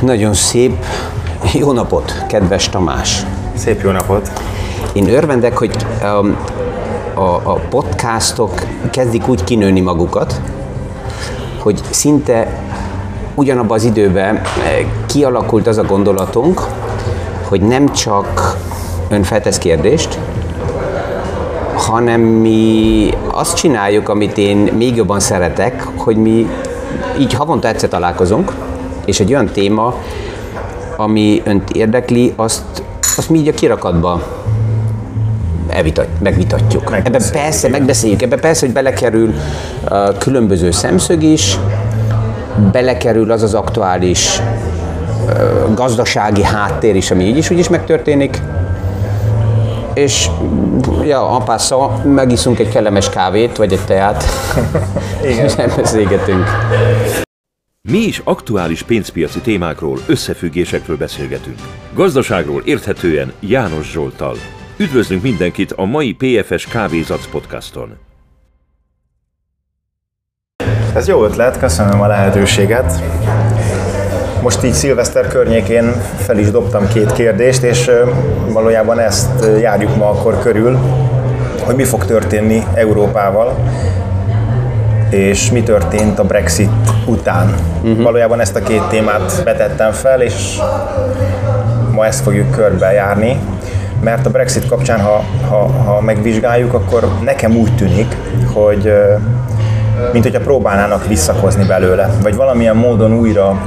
Nagyon szép. Jó napot, kedves Tamás! Szép jó napot! Én örvendek, hogy um, a, a podcastok kezdik úgy kinőni magukat, hogy szinte ugyanabban az időben eh, kialakult az a gondolatunk, hogy nem csak ön feltesz kérdést, hanem mi azt csináljuk, amit én még jobban szeretek, hogy mi így havonta egyszer találkozunk, és egy olyan téma, ami önt érdekli, azt, azt mi így a kirakatba elvitat, megvitatjuk. Ebben persze, megbeszéljük, ebben persze, hogy belekerül a különböző szemszög is, belekerül az az aktuális gazdasági háttér is, ami így is úgy is megtörténik, és ja, apásza, megiszunk egy kellemes kávét, vagy egy teát, Igen. és beszélgetünk. Mi is aktuális pénzpiaci témákról, összefüggésekről beszélgetünk. Gazdaságról érthetően János Zsoltal. Üdvözlünk mindenkit a mai PFS Kávézac podcaston. Ez jó ötlet, köszönöm a lehetőséget. Most így szilveszter környékén fel is dobtam két kérdést, és valójában ezt járjuk ma akkor körül, hogy mi fog történni Európával, és mi történt a Brexit után. Uh-huh. Valójában ezt a két témát betettem fel, és ma ezt fogjuk körbejárni, mert a Brexit kapcsán, ha, ha, ha megvizsgáljuk, akkor nekem úgy tűnik, hogy mint hogyha próbálnának visszakozni belőle, vagy valamilyen módon újra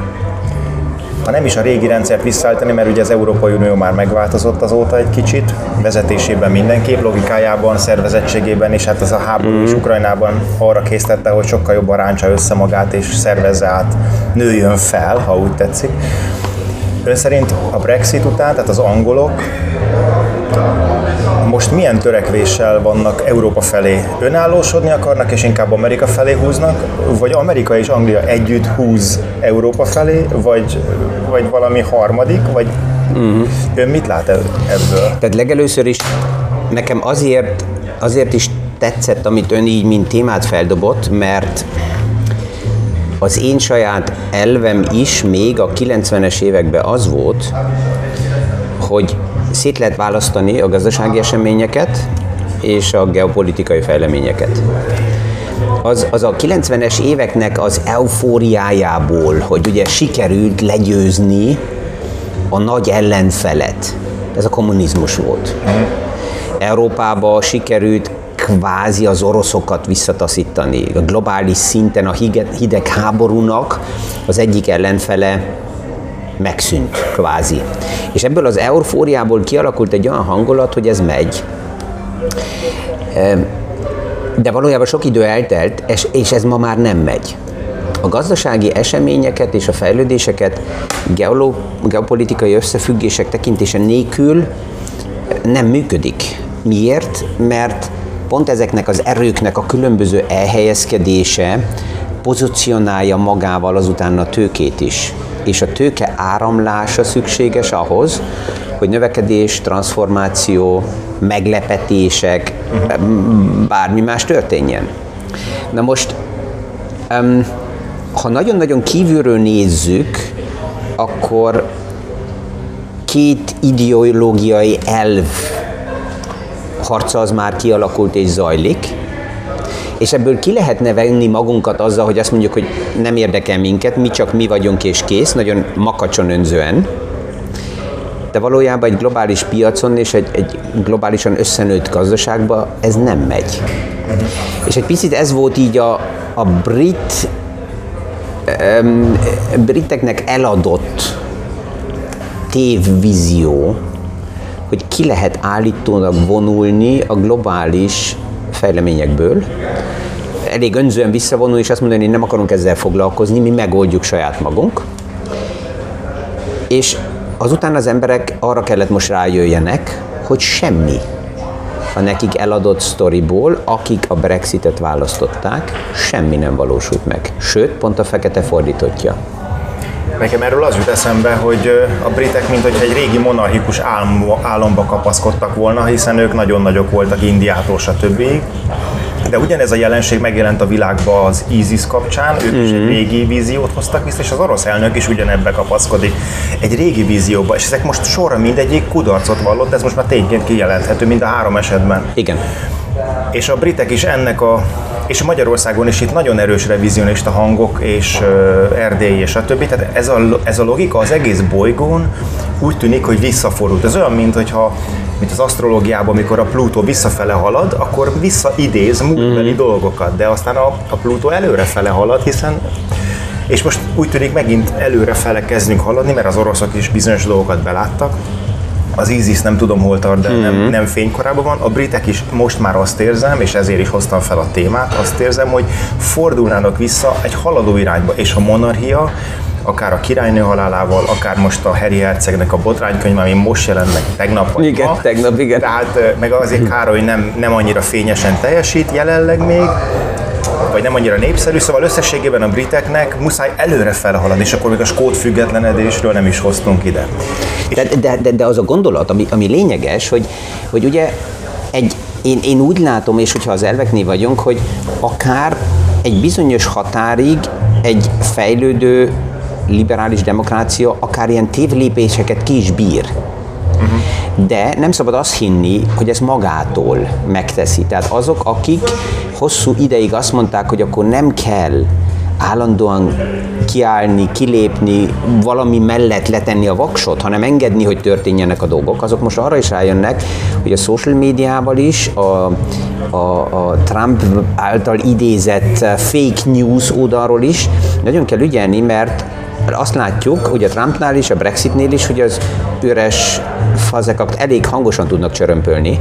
ha nem is a régi rendszert visszaállítani, mert ugye az Európai Unió már megváltozott azóta egy kicsit, vezetésében mindenképp, logikájában, szervezettségében, és hát ez a háború is mm. Ukrajnában arra késztette, hogy sokkal jobban ráncsa össze magát és szervezze át, nőjön fel, ha úgy tetszik. Ön szerint a Brexit után, tehát az angolok most milyen törekvéssel vannak Európa felé? Önállósodni akarnak, és inkább Amerika felé húznak? Vagy Amerika és Anglia együtt húz Európa felé? Vagy, vagy valami harmadik? Vagy uh-huh. ön mit lát ebből? Tehát legelőször is nekem azért, azért is tetszett, amit ön így, mint témát feldobott, mert az én saját elvem is még a 90-es években az volt, hogy szét lehet választani a gazdasági eseményeket és a geopolitikai fejleményeket. Az, az a 90-es éveknek az eufóriájából, hogy ugye sikerült legyőzni a nagy ellenfelet. Ez a kommunizmus volt. Európába sikerült kvázi az oroszokat visszataszítani. A globális szinten a hideg háborúnak az egyik ellenfele megszűnt, kvázi. És ebből az eufóriából kialakult egy olyan hangulat, hogy ez megy. De valójában sok idő eltelt, és ez ma már nem megy. A gazdasági eseményeket és a fejlődéseket geopolitikai összefüggések tekintése nélkül nem működik. Miért? Mert pont ezeknek az erőknek a különböző elhelyezkedése pozícionálja magával azután a tőkét is és a tőke áramlása szükséges ahhoz, hogy növekedés, transformáció, meglepetések, bármi más történjen. Na most, ha nagyon-nagyon kívülről nézzük, akkor két ideológiai elv harca az már kialakult és zajlik, és ebből ki lehetne venni magunkat azzal, hogy azt mondjuk, hogy nem érdekel minket, mi csak mi vagyunk és kész, nagyon makacson önzően, de valójában egy globális piacon és egy, egy globálisan összenőtt gazdaságban ez nem megy. És egy picit ez volt így a, a brit um, briteknek eladott tévvízió, hogy ki lehet állítólag vonulni a globális fejleményekből, elég önzően visszavonulni, és azt mondani, hogy nem akarunk ezzel foglalkozni, mi megoldjuk saját magunk. És azután az emberek arra kellett most rájöjjenek, hogy semmi a nekik eladott sztoriból, akik a Brexitet választották, semmi nem valósult meg. Sőt, pont a fekete fordítottja. Nekem erről az jut eszembe, hogy a britek, mint hogy egy régi monarchikus álom, álomba kapaszkodtak volna, hiszen ők nagyon nagyok voltak Indiától, stb de ugyanez a jelenség megjelent a világban az ISIS kapcsán, ők mm-hmm. is egy mhm. régi víziót hoztak vissza, és az orosz elnök is ugyanebbe kapaszkodik. Egy régi vízióba, és ezek most sorra mindegyik kudarcot vallott, ez most már tényként kijelenthető mind a három esetben. Igen. És a britek is ennek a és Magyarországon is itt nagyon erős revizionista hangok, és uh, Erdély és a többi. Tehát ez a, ez a logika az egész bolygón úgy tűnik, hogy visszafordult. Ez olyan, mint hogyha mint az asztrológiában, amikor a Plutó visszafele halad, akkor visszaidéz múltbeli mm. dolgokat, de aztán a, a Plutó előrefele halad, hiszen és most úgy tűnik megint előrefele kezdünk haladni, mert az oroszok is bizonyos dolgokat beláttak, az ISIS nem tudom hol tart, de mm-hmm. nem, mhm. nem fénykorában van. A britek is most már azt érzem, és ezért is hoztam fel a témát, azt érzem, hogy fordulnának vissza egy haladó irányba, és a monarchia akár a királynő halálával, akár most a Harry Hercegnek a botránykönyv, ami most jelent meg tegnap vagy Igen, ma. tegnap, igen. Tehát meg azért Károly nem, nem annyira fényesen teljesít jelenleg még, vagy nem annyira népszerű, szóval összességében a briteknek muszáj előre felhaladni, és akkor még a skót függetlenedésről nem is hoztunk ide. De, de, de, de az a gondolat, ami, ami lényeges, hogy, hogy ugye egy, én, én úgy látom, és hogyha az elveknél vagyunk, hogy akár egy bizonyos határig egy fejlődő liberális demokrácia akár ilyen tévlépéseket ki is bír. Uh-huh. De nem szabad azt hinni, hogy ez magától megteszi. Tehát azok, akik hosszú ideig azt mondták, hogy akkor nem kell állandóan kiállni, kilépni, valami mellett letenni a vaksot, hanem engedni, hogy történjenek a dolgok, azok most arra is rájönnek, hogy a social médiával is, a, a, a Trump által idézett fake news oldalról is nagyon kell ügyelni, mert azt látjuk, hogy a Trumpnál is, a Brexitnél is, hogy az üres fazekak elég hangosan tudnak csörömpölni,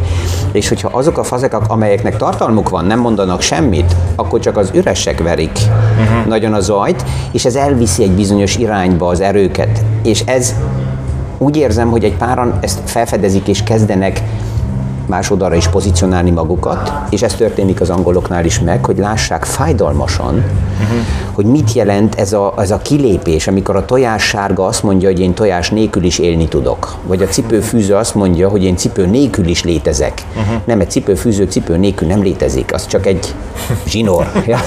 és hogyha azok a fazekak, amelyeknek tartalmuk van, nem mondanak semmit, akkor csak az üresek verik uh-huh. nagyon a zajt, és ez elviszi egy bizonyos irányba az erőket. És ez úgy érzem, hogy egy páran ezt felfedezik és kezdenek más oldalra is pozícionálni magukat, és ez történik az angoloknál is meg, hogy lássák fájdalmasan, uh-huh. hogy mit jelent ez a, ez a kilépés, amikor a tojás sárga azt mondja, hogy én tojás nélkül is élni tudok, vagy a cipőfűző azt mondja, hogy én cipő nélkül is létezek. Uh-huh. Nem, egy cipőfűző cipő nélkül nem létezik, az csak egy zsinór. ja.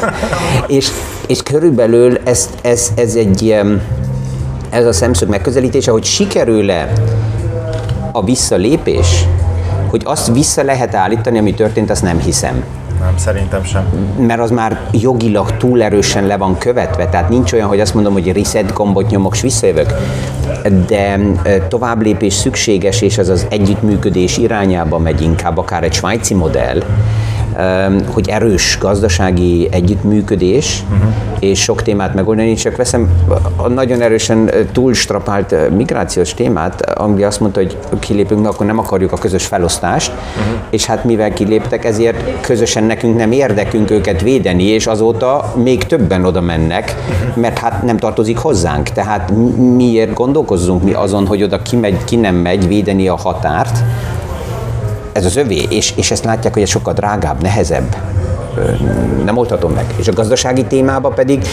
és, és körülbelül ez, ez, ez egy ez a szemszög megközelítése, hogy sikerül-e a visszalépés, hogy azt vissza lehet állítani, ami történt, azt nem hiszem. Nem, szerintem sem. Mert az már jogilag túl erősen le van követve, tehát nincs olyan, hogy azt mondom, hogy reset gombot nyomok, és visszajövök. De tovább lépés szükséges, és az az együttműködés irányába megy inkább, akár egy svájci modell, hogy erős gazdasági együttműködés, uh-huh. és sok témát megoldani, csak veszem a nagyon erősen túlstrapált migrációs témát, Anglia azt mondta, hogy kilépünk, akkor nem akarjuk a közös felosztást, uh-huh. és hát mivel kiléptek, ezért közösen nekünk nem érdekünk őket védeni, és azóta még többen oda mennek, uh-huh. mert hát nem tartozik hozzánk. Tehát miért gondolkozzunk mi azon, hogy oda ki megy, ki nem megy védeni a határt, ez az övé, és, és ezt látják, hogy ez sokkal drágább, nehezebb, nem oldhatom meg. És a gazdasági témában pedig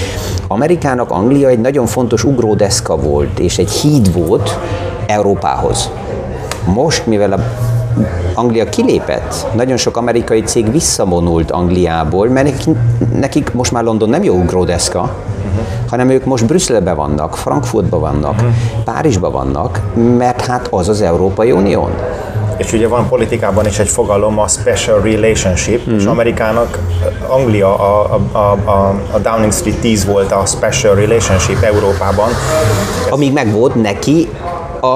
Amerikának Anglia egy nagyon fontos ugródeszka volt, és egy híd volt Európához. Most, mivel a Anglia kilépett, nagyon sok amerikai cég visszavonult Angliából, mert nekik, nekik most már London nem jó ugródeszka, uh-huh. hanem ők most Brüsszelbe vannak, Frankfurtba vannak, uh-huh. Párizsba vannak, mert hát az az Európai Unión és ugye van politikában is egy fogalom, a special relationship, mm-hmm. és Amerikának, Anglia, a, a, a, a Downing Street 10 volt a special relationship Európában. Amíg meg volt neki a,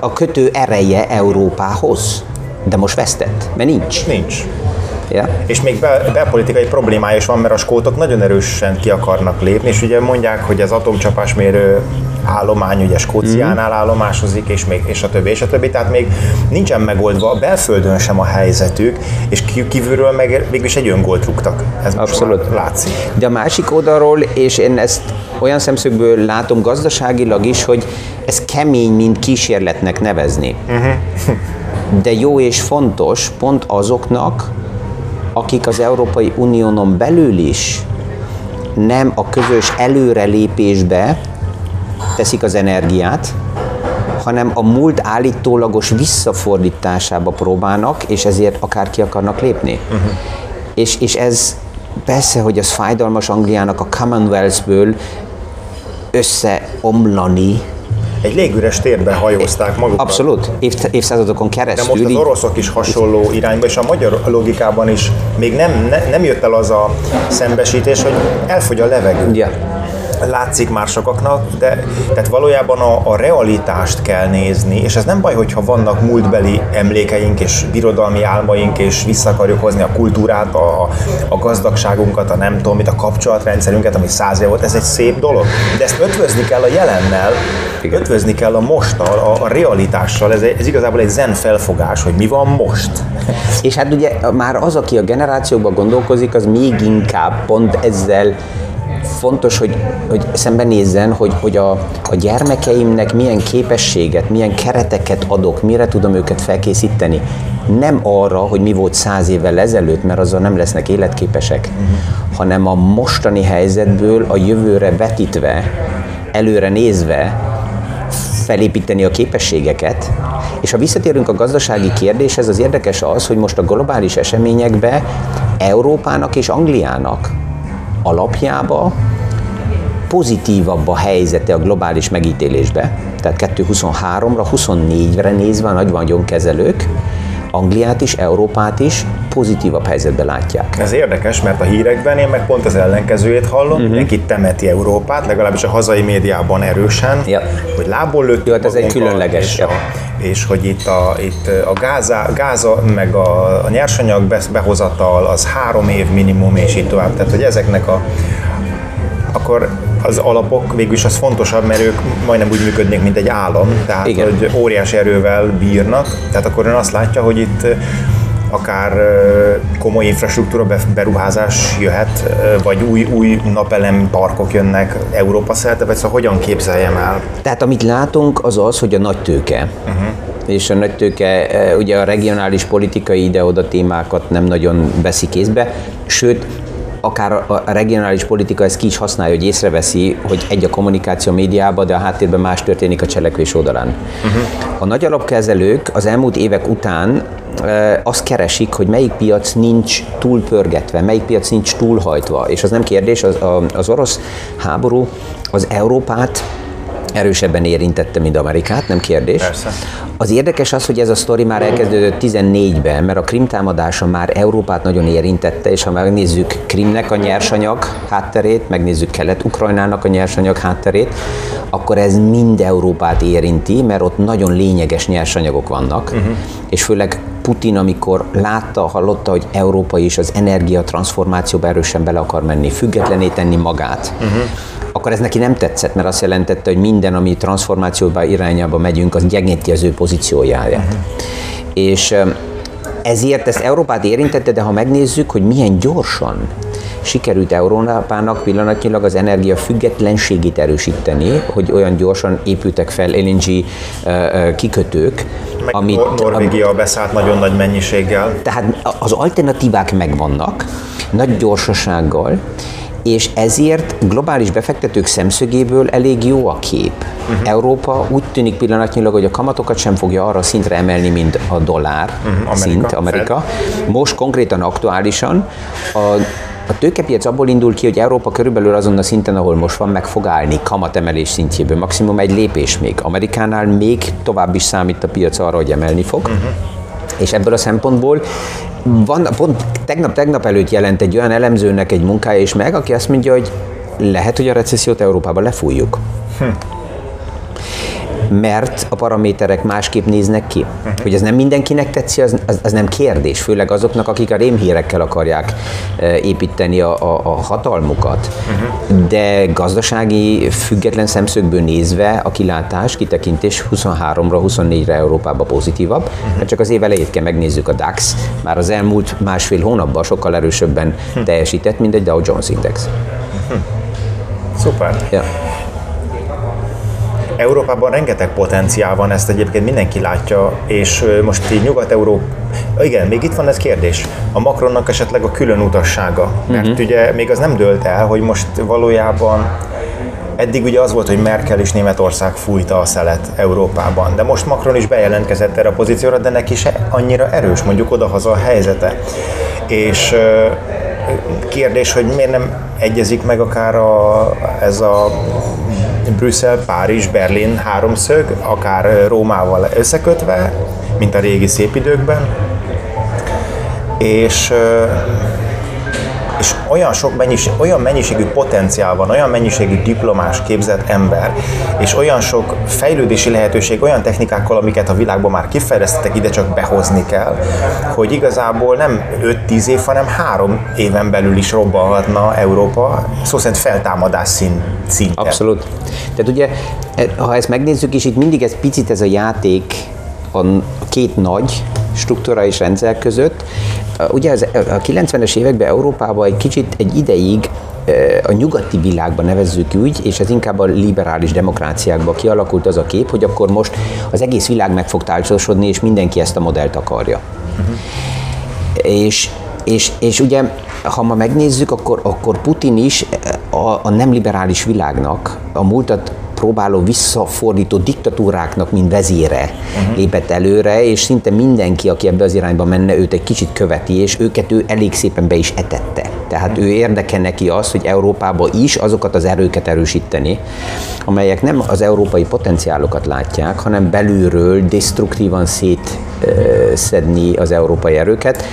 a kötő ereje Európához, de most vesztett, mert nincs. Nincs. Yeah. És még bel- belpolitikai problémája is van, mert a skótok nagyon erősen ki akarnak lépni, és ugye mondják, hogy az atomcsapásmérő állomány ugye Skóciánál mm. állomásozik, és, még, és a többi, és a többi, tehát még nincsen megoldva a belföldön sem a helyzetük, és kívülről meg végülis egy öngolt rúgtak. Ez Abszolút. látszik. De a másik oldalról, és én ezt olyan szemszögből látom gazdaságilag is, hogy ez kemény, mint kísérletnek nevezni. Uh-huh. De jó és fontos pont azoknak, akik az Európai Uniónon belül is nem a közös előrelépésbe teszik az energiát, hanem a múlt állítólagos visszafordításába próbálnak, és ezért akár ki akarnak lépni. Uh-huh. És, és ez persze, hogy az fájdalmas Angliának a Commonwealth-ből összeomlani, egy légüres térben hajózták magukat. Abszolút, Év, évszázadokon keresztül. De most az oroszok is hasonló irányba, és a magyar logikában is még nem, ne, nem jött el az a szembesítés, hogy elfogy a levegő. Ja látszik már sokaknak, de tehát valójában a, a realitást kell nézni, és ez nem baj, hogyha vannak múltbeli emlékeink és birodalmi álmaink, és vissza akarjuk hozni a kultúrát, a, a gazdagságunkat, a nem tudom mit, a kapcsolatrendszerünket, ami száz volt, ez egy szép dolog. De ezt ötvözni kell a jelennel, Igen. ötvözni kell a most, a, a realitással, ez, ez igazából egy zen felfogás, hogy mi van most. És hát ugye már az, aki a generációkban gondolkozik, az még inkább pont ezzel fontos, hogy, hogy szembenézzen, hogy, hogy a, a gyermekeimnek milyen képességet, milyen kereteket adok, mire tudom őket felkészíteni. Nem arra, hogy mi volt száz évvel ezelőtt, mert azzal nem lesznek életképesek, uh-huh. hanem a mostani helyzetből a jövőre vetítve, előre nézve felépíteni a képességeket. És ha visszatérünk a gazdasági kérdéshez, az érdekes az, hogy most a globális eseményekbe Európának és Angliának alapjába pozitívabb a helyzete a globális megítélésbe, tehát 2023-ra, 24-re nézve a nagy vagyonkezelők, Angliát is, Európát is pozitívabb helyzetbe látják. Ez érdekes, mert a hírekben én meg pont az ellenkezőjét hallom, uh-huh. mindenki temeti Európát, legalábbis a hazai médiában erősen, ja. hogy lából lőttük. Jó, hát ez egy különleges. És, a, és hogy itt a, itt a gáza, gáza meg a, a nyersanyag behozatal az három év minimum, és így tovább. Tehát, hogy ezeknek a akkor az alapok végülis az fontosabb, mert ők majdnem úgy működnek, mint egy állam, tehát Igen. hogy óriási erővel bírnak, tehát akkor ön azt látja, hogy itt akár komoly infrastruktúra beruházás jöhet, vagy új, új napelem parkok jönnek Európa szerte, vagy szóval hogyan képzeljem el? Tehát amit látunk, az az, hogy a nagy tőke, uh-huh és a nagy tőke ugye a regionális politikai ide-oda témákat nem nagyon veszi kézbe, sőt, akár a regionális politika ezt ki is használja, hogy észreveszi, hogy egy a kommunikáció médiában, de a háttérben más történik a cselekvés oldalán. Uh-huh. A nagy alapkezelők az elmúlt évek után azt keresik, hogy melyik piac nincs túl pörgetve, melyik piac nincs túlhajtva. És az nem kérdés, az, az orosz háború az Európát erősebben érintette, mint Amerikát, nem kérdés. Persze. Az érdekes az, hogy ez a sztori már elkezdődött 14-ben, mert a Krim támadása már Európát nagyon érintette, és ha megnézzük Krimnek a nyersanyag hátterét, megnézzük Kelet-Ukrajnának a nyersanyag hátterét, akkor ez mind Európát érinti, mert ott nagyon lényeges nyersanyagok vannak, uh-huh. és főleg Putin, amikor látta, hallotta, hogy Európa is az energiatranszformációba erősen bele akar menni, függetlené tenni magát, uh-huh akkor ez neki nem tetszett, mert azt jelentette, hogy minden, ami transformációba irányába megyünk, az gyengíti az ő pozícióját. Uh-huh. És ezért ezt Európát érintette, de ha megnézzük, hogy milyen gyorsan sikerült Európának pillanatnyilag az energia függetlenségét erősíteni, hogy olyan gyorsan épültek fel LNG kikötők, meg amit, Norvégia amit, beszállt nagyon nagy mennyiséggel. Tehát az alternatívák megvannak, nagy gyorsasággal, és ezért globális befektetők szemszögéből elég jó a kép. Uh-huh. Európa úgy tűnik pillanatnyilag, hogy a kamatokat sem fogja arra szintre emelni, mint a dollár uh-huh. Amerika, szint, Amerika. Fed. Most konkrétan aktuálisan a a tőkepiac abból indul ki, hogy Európa körülbelül azon a szinten, ahol most van, meg fog állni kamatemelés szintjéből. Maximum egy lépés még. Amerikánál még tovább is számít a piac arra, hogy emelni fog. Uh-huh. És ebből a szempontból van, pont tegnap-tegnap előtt jelent egy olyan elemzőnek egy munkája is meg, aki azt mondja, hogy lehet, hogy a recessziót Európában lefújjuk. Hm mert a paraméterek másképp néznek ki. Uh-huh. Hogy ez nem mindenkinek tetszik, az, az, az nem kérdés, főleg azoknak, akik a rémhírekkel akarják e, építeni a, a, a hatalmukat. Uh-huh. De gazdasági független szemszögből nézve a kilátás, kitekintés 23-ra, 24-re Európában pozitívabb, mert csak az év elejét kell megnézzük a DAX, már az elmúlt másfél hónapban sokkal erősebben teljesített, mint egy Dow Jones Index. Szuper. Ja. Európában rengeteg potenciál van, ezt egyébként mindenki látja, és most így Nyugat-Európa, igen, még itt van ez kérdés. A Macronnak esetleg a külön utassága, mert uh-huh. ugye még az nem dőlt el, hogy most valójában Eddig ugye az volt, hogy Merkel és Németország fújta a szelet Európában, de most Macron is bejelentkezett erre a pozícióra, de neki se annyira erős mondjuk odahaza a helyzete. És kérdés, hogy miért nem egyezik meg akár a, ez a Brüsszel, Párizs, Berlin háromszög, akár Rómával összekötve, mint a régi szép időkben. És és olyan sok mennyiség, olyan mennyiségű potenciál van, olyan mennyiségű diplomás képzett ember, és olyan sok fejlődési lehetőség, olyan technikákkal, amiket a világban már kifejlesztettek, ide csak behozni kell, hogy igazából nem 5-10 év, hanem három éven belül is robbanhatna Európa, szó szerint feltámadás szín, szinten. Abszolút. Tehát ugye, ha ezt megnézzük, és itt mindig ez picit ez a játék a két nagy struktúrális rendszer között, Ugye az, a 90-es években Európában egy kicsit egy ideig a nyugati világban nevezzük úgy, és ez inkább a liberális demokráciákban kialakult az a kép, hogy akkor most az egész világ meg fog tálcsosodni, és mindenki ezt a modellt akarja. Uh-huh. És, és, és ugye, ha ma megnézzük, akkor, akkor Putin is a, a nem liberális világnak a múltat próbáló visszafordító diktatúráknak, mint vezére uh-huh. lépett előre, és szinte mindenki, aki ebbe az irányba menne, őt egy kicsit követi, és őket ő elég szépen be is etette. Tehát uh-huh. ő érdeke neki az, hogy Európába is azokat az erőket erősíteni, amelyek nem az európai potenciálokat látják, hanem belülről destruktívan szétszedni az európai erőket.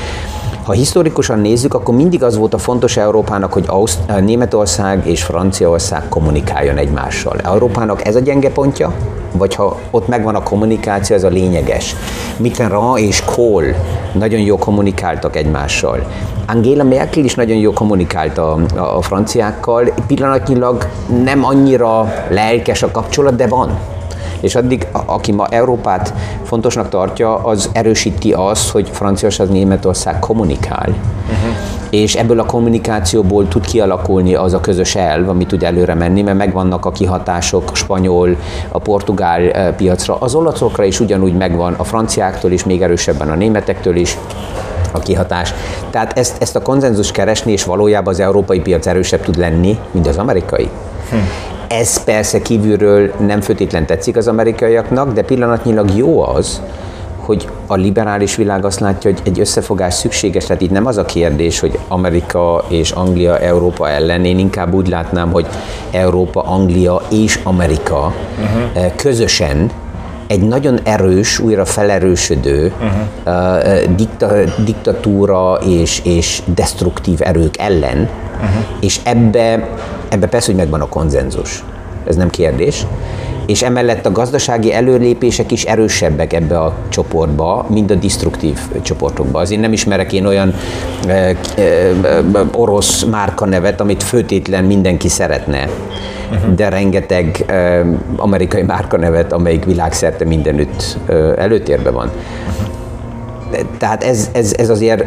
Ha historikusan nézzük, akkor mindig az volt a fontos Európának, hogy Auszt- eh, Németország és Franciaország kommunikáljon egymással. Európának ez a gyenge pontja, vagy ha ott megvan a kommunikáció, ez a lényeges. Mitterrand és Kohl nagyon jó kommunikáltak egymással. Angela Merkel is nagyon jó kommunikált a, a, a franciákkal, pillanatnyilag nem annyira lelkes a kapcsolat, de van és addig, a, aki ma Európát fontosnak tartja, az erősíti azt, hogy Franciaország, Németország kommunikál. Uh-huh. És ebből a kommunikációból tud kialakulni az a közös elv, ami tud előre menni, mert megvannak a kihatások spanyol, a portugál eh, piacra, az olaszokra is ugyanúgy megvan, a franciáktól is, még erősebben a németektől is a kihatás. Tehát ezt, ezt a konzenzus keresni, és valójában az európai piac erősebb tud lenni, mint az amerikai. Hm. Ez persze kívülről nem főtétlen tetszik az amerikaiaknak, de pillanatnyilag jó az, hogy a liberális világ azt látja, hogy egy összefogás szükséges, tehát itt nem az a kérdés, hogy Amerika és Anglia Európa ellen, én inkább úgy látnám, hogy Európa, Anglia és Amerika uh-huh. közösen egy nagyon erős, újra felerősödő uh-huh. uh, dikta, diktatúra és, és destruktív erők ellen, uh-huh. és ebbe, ebbe persze, hogy megvan a konzenzus. Ez nem kérdés. És emellett a gazdasági előlépések is erősebbek ebbe a csoportba, mint a destruktív csoportokba. Azért nem ismerek én olyan e, e, orosz márkanevet, amit főtétlen mindenki szeretne uh-huh. de rengeteg uh, amerikai márkanevet, amelyik világszerte mindenütt uh, előtérben van. Tehát ez, ez, ez azért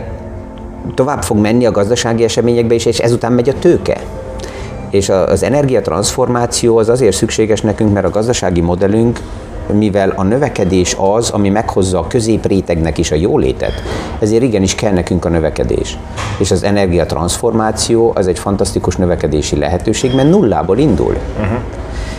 tovább fog menni a gazdasági eseményekbe is, és ezután megy a tőke. És az energiatranszformáció az azért szükséges nekünk, mert a gazdasági modellünk mivel a növekedés az, ami meghozza a középrétegnek is a jólétet, ezért igenis kell nekünk a növekedés. És az energiatranszformáció az egy fantasztikus növekedési lehetőség, mert nullából indul. Uh-huh.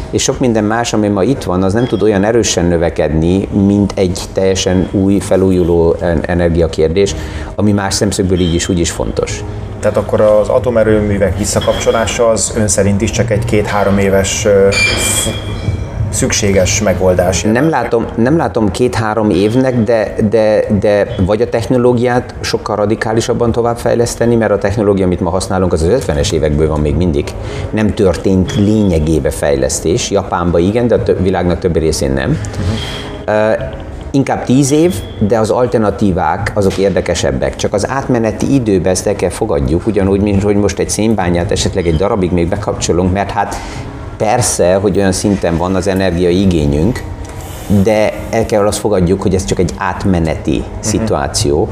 És sok minden más, ami ma itt van, az nem tud olyan erősen növekedni, mint egy teljesen új, felújuló energiakérdés, ami más szemszögből így is úgy is fontos. Tehát akkor az atomerőművek visszakapcsolása az ön szerint is csak egy két-három éves szükséges megoldás. Nem látom, nem látom két-három évnek, de, de, de vagy a technológiát sokkal radikálisabban továbbfejleszteni, mert a technológia, amit ma használunk, az az 50-es évekből van még mindig. Nem történt lényegébe fejlesztés. Japánban igen, de a világnak többi részén nem. Uh-huh. Uh, inkább tíz év, de az alternatívák azok érdekesebbek. Csak az átmeneti időben ezt el kell fogadjuk, ugyanúgy, mint hogy most egy szénbányát esetleg egy darabig még bekapcsolunk, mert hát Persze, hogy olyan szinten van az igényünk, de el kell azt fogadjuk, hogy ez csak egy átmeneti uh-huh. szituáció,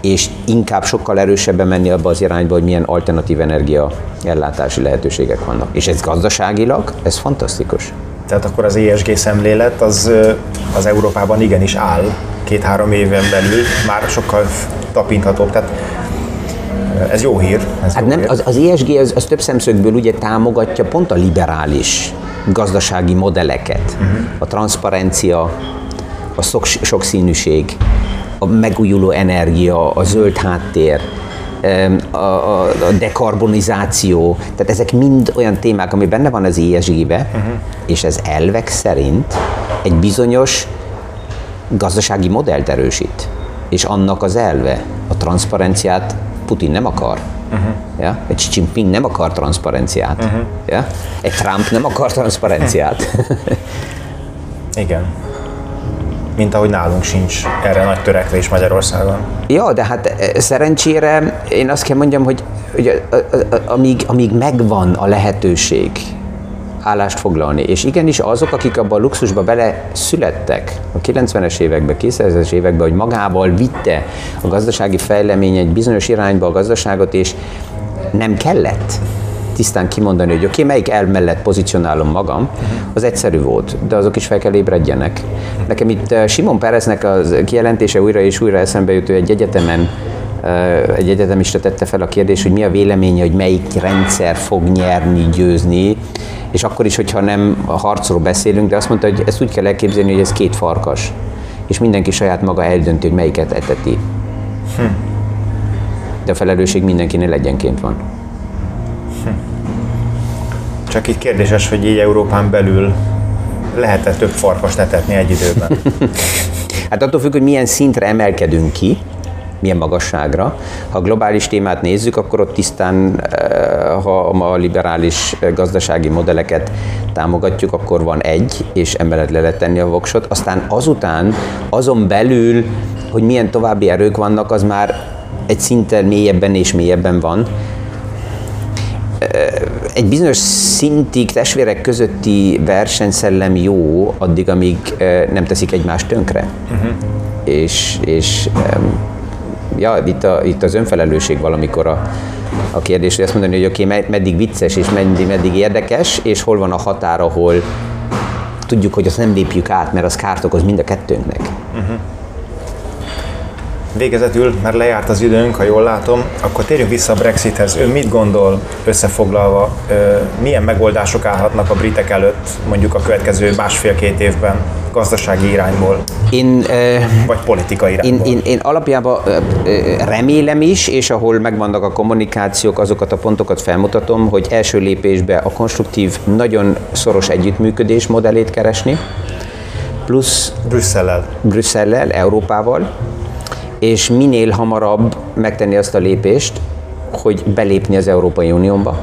és inkább sokkal erősebben menni abba az irányba, hogy milyen alternatív energia ellátási lehetőségek vannak. És ez gazdaságilag, ez fantasztikus. Tehát akkor az ESG szemlélet az, az Európában igenis áll két-három éven belül, már sokkal tapinthatóbb. Tehát ez jó hír. Ez hát jó nem, hír. Az, az ESG az, az több szemszögből ugye támogatja pont a liberális gazdasági modelleket. Uh-huh. A transzparencia, a sok, sokszínűség, a, a megújuló energia, a zöld háttér, a, a, a dekarbonizáció, tehát ezek mind olyan témák, ami benne van az ESG-be, uh-huh. és ez elvek szerint egy bizonyos gazdasági modellt erősít. És annak az elve, a transzparenciát Putin nem akar. Uh-huh. Ja? Egy Xi Jinping nem akar transzparenciát. Uh-huh. Ja? Egy Trump nem akar transzparenciát. Igen mint ahogy nálunk sincs erre nagy törekvés Magyarországon. Ja, de hát e, szerencsére én azt kell mondjam, hogy, hogy amíg, amíg megvan a lehetőség állást foglalni, és igenis azok, akik abban a luxusba bele születtek a 90-es években, 2000-es években, hogy magával vitte a gazdasági fejlemény egy bizonyos irányba a gazdaságot, és nem kellett tisztán kimondani, hogy oké, okay, melyik el mellett pozícionálom magam, az egyszerű volt, de azok is fel kell ébredjenek. Nekem itt eh, Simon Pereznek az kijelentése újra és újra eszembe jut, egy egyetemen eh, egy egyetemista tette fel a kérdést, hogy mi a véleménye, hogy melyik rendszer fog nyerni, győzni, és akkor is, hogyha nem a harcról beszélünk, de azt mondta, hogy ezt úgy kell elképzelni, hogy ez két farkas, és mindenki saját maga eldönti, hogy melyiket eteti. Hm. De a felelősség mindenkinél egyenként van. Csak itt kérdéses, hogy így Európán belül lehet-e több farkast etetni egy időben? hát attól függ, hogy milyen szintre emelkedünk ki, milyen magasságra. Ha globális témát nézzük, akkor ott tisztán, eh, ha a liberális gazdasági modelleket támogatjuk, akkor van egy, és emellett le lehet tenni a voksot. Aztán azután, azon belül, hogy milyen további erők vannak, az már egy szinten mélyebben és mélyebben van egy bizonyos szintig testvérek közötti versenyszellem jó, addig, amíg nem teszik egymást tönkre. Uh-huh. És, és ja, itt, a, itt az önfelelősség valamikor a, a kérdés, hogy azt mondani, hogy oké, okay, meddig vicces és meddig, meddig érdekes, és hol van a határ, ahol tudjuk, hogy azt nem lépjük át, mert az kárt okoz mind a kettőnknek. Uh-huh. Végezetül, mert lejárt az időnk, ha jól látom, akkor térjünk vissza a Brexithez. Ön mit gondol összefoglalva, milyen megoldások állhatnak a britek előtt mondjuk a következő másfél-két évben gazdasági irányból? Én, vagy politikai irányból? Én, én, én alapjában remélem is, és ahol megvannak a kommunikációk, azokat a pontokat felmutatom, hogy első lépésben a konstruktív, nagyon szoros együttműködés modellét keresni, plusz Brüsszellel. Brüsszellel, Európával, és minél hamarabb megtenni azt a lépést, hogy belépni az Európai Unióba.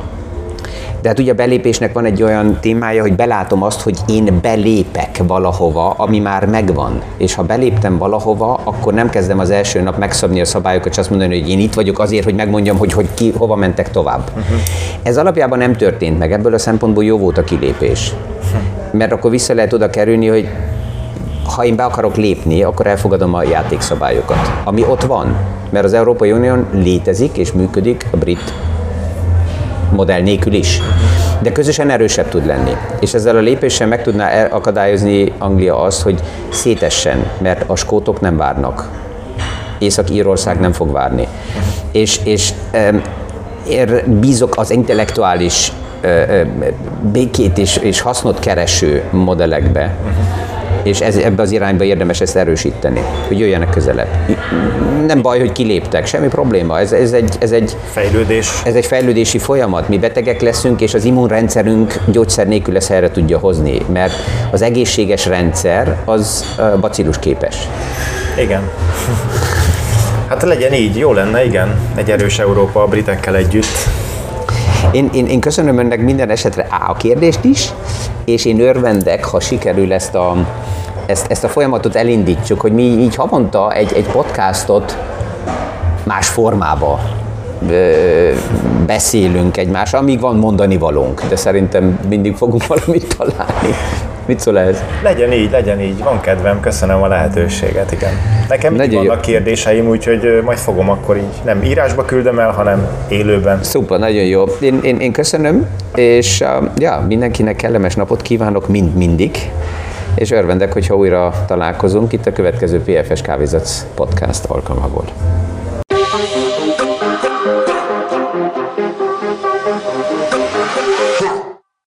De hát ugye a belépésnek van egy olyan témája, hogy belátom azt, hogy én belépek valahova, ami már megvan. És ha beléptem valahova, akkor nem kezdem az első nap megszabni a szabályokat, és azt mondani, hogy én itt vagyok azért, hogy megmondjam, hogy, hogy ki, hova mentek tovább. Uh-huh. Ez alapjában nem történt meg, ebből a szempontból jó volt a kilépés. Mert akkor vissza lehet oda kerülni, hogy ha én be akarok lépni, akkor elfogadom a játékszabályokat, ami ott van, mert az Európai Unió létezik és működik a brit modell nélkül is. De közösen erősebb tud lenni. És ezzel a lépéssel meg tudná akadályozni Anglia azt, hogy szétessen, mert a skótok nem várnak. Észak-Írország nem fog várni. És, és ér bízok az intellektuális békét és, és hasznot kereső modellekbe, és ez, ebbe az irányba érdemes ezt erősíteni, hogy jöjjenek közelebb. Nem baj, hogy kiléptek, semmi probléma, ez, ez, egy, ez egy fejlődés. Ez egy fejlődési folyamat. Mi betegek leszünk, és az immunrendszerünk gyógyszer nélkül ezt helyre tudja hozni, mert az egészséges rendszer az bacillus képes. Igen. Hát legyen így, jó lenne, igen, egy erős Európa a britekkel együtt. Én, én, én köszönöm önnek minden esetre A a kérdést is, és én örvendek, ha sikerül ezt a, ezt, ezt a folyamatot elindítsuk, hogy mi így havonta egy, egy podcastot más formába beszélünk egymásra, amíg van mondani valónk, de szerintem mindig fogunk valamit találni. Mit szól ez? Legyen így, legyen így. Van kedvem, köszönöm a lehetőséget, igen. Nekem mindig vannak jó. kérdéseim, úgyhogy majd fogom akkor így nem írásba küldöm el, hanem élőben. Szuper, nagyon jó. Én, én, én köszönöm, és ja, mindenkinek kellemes napot kívánok mind mindig, és örvendek, hogyha újra találkozunk itt a következő PFS Kávézatsz podcast alkalmából.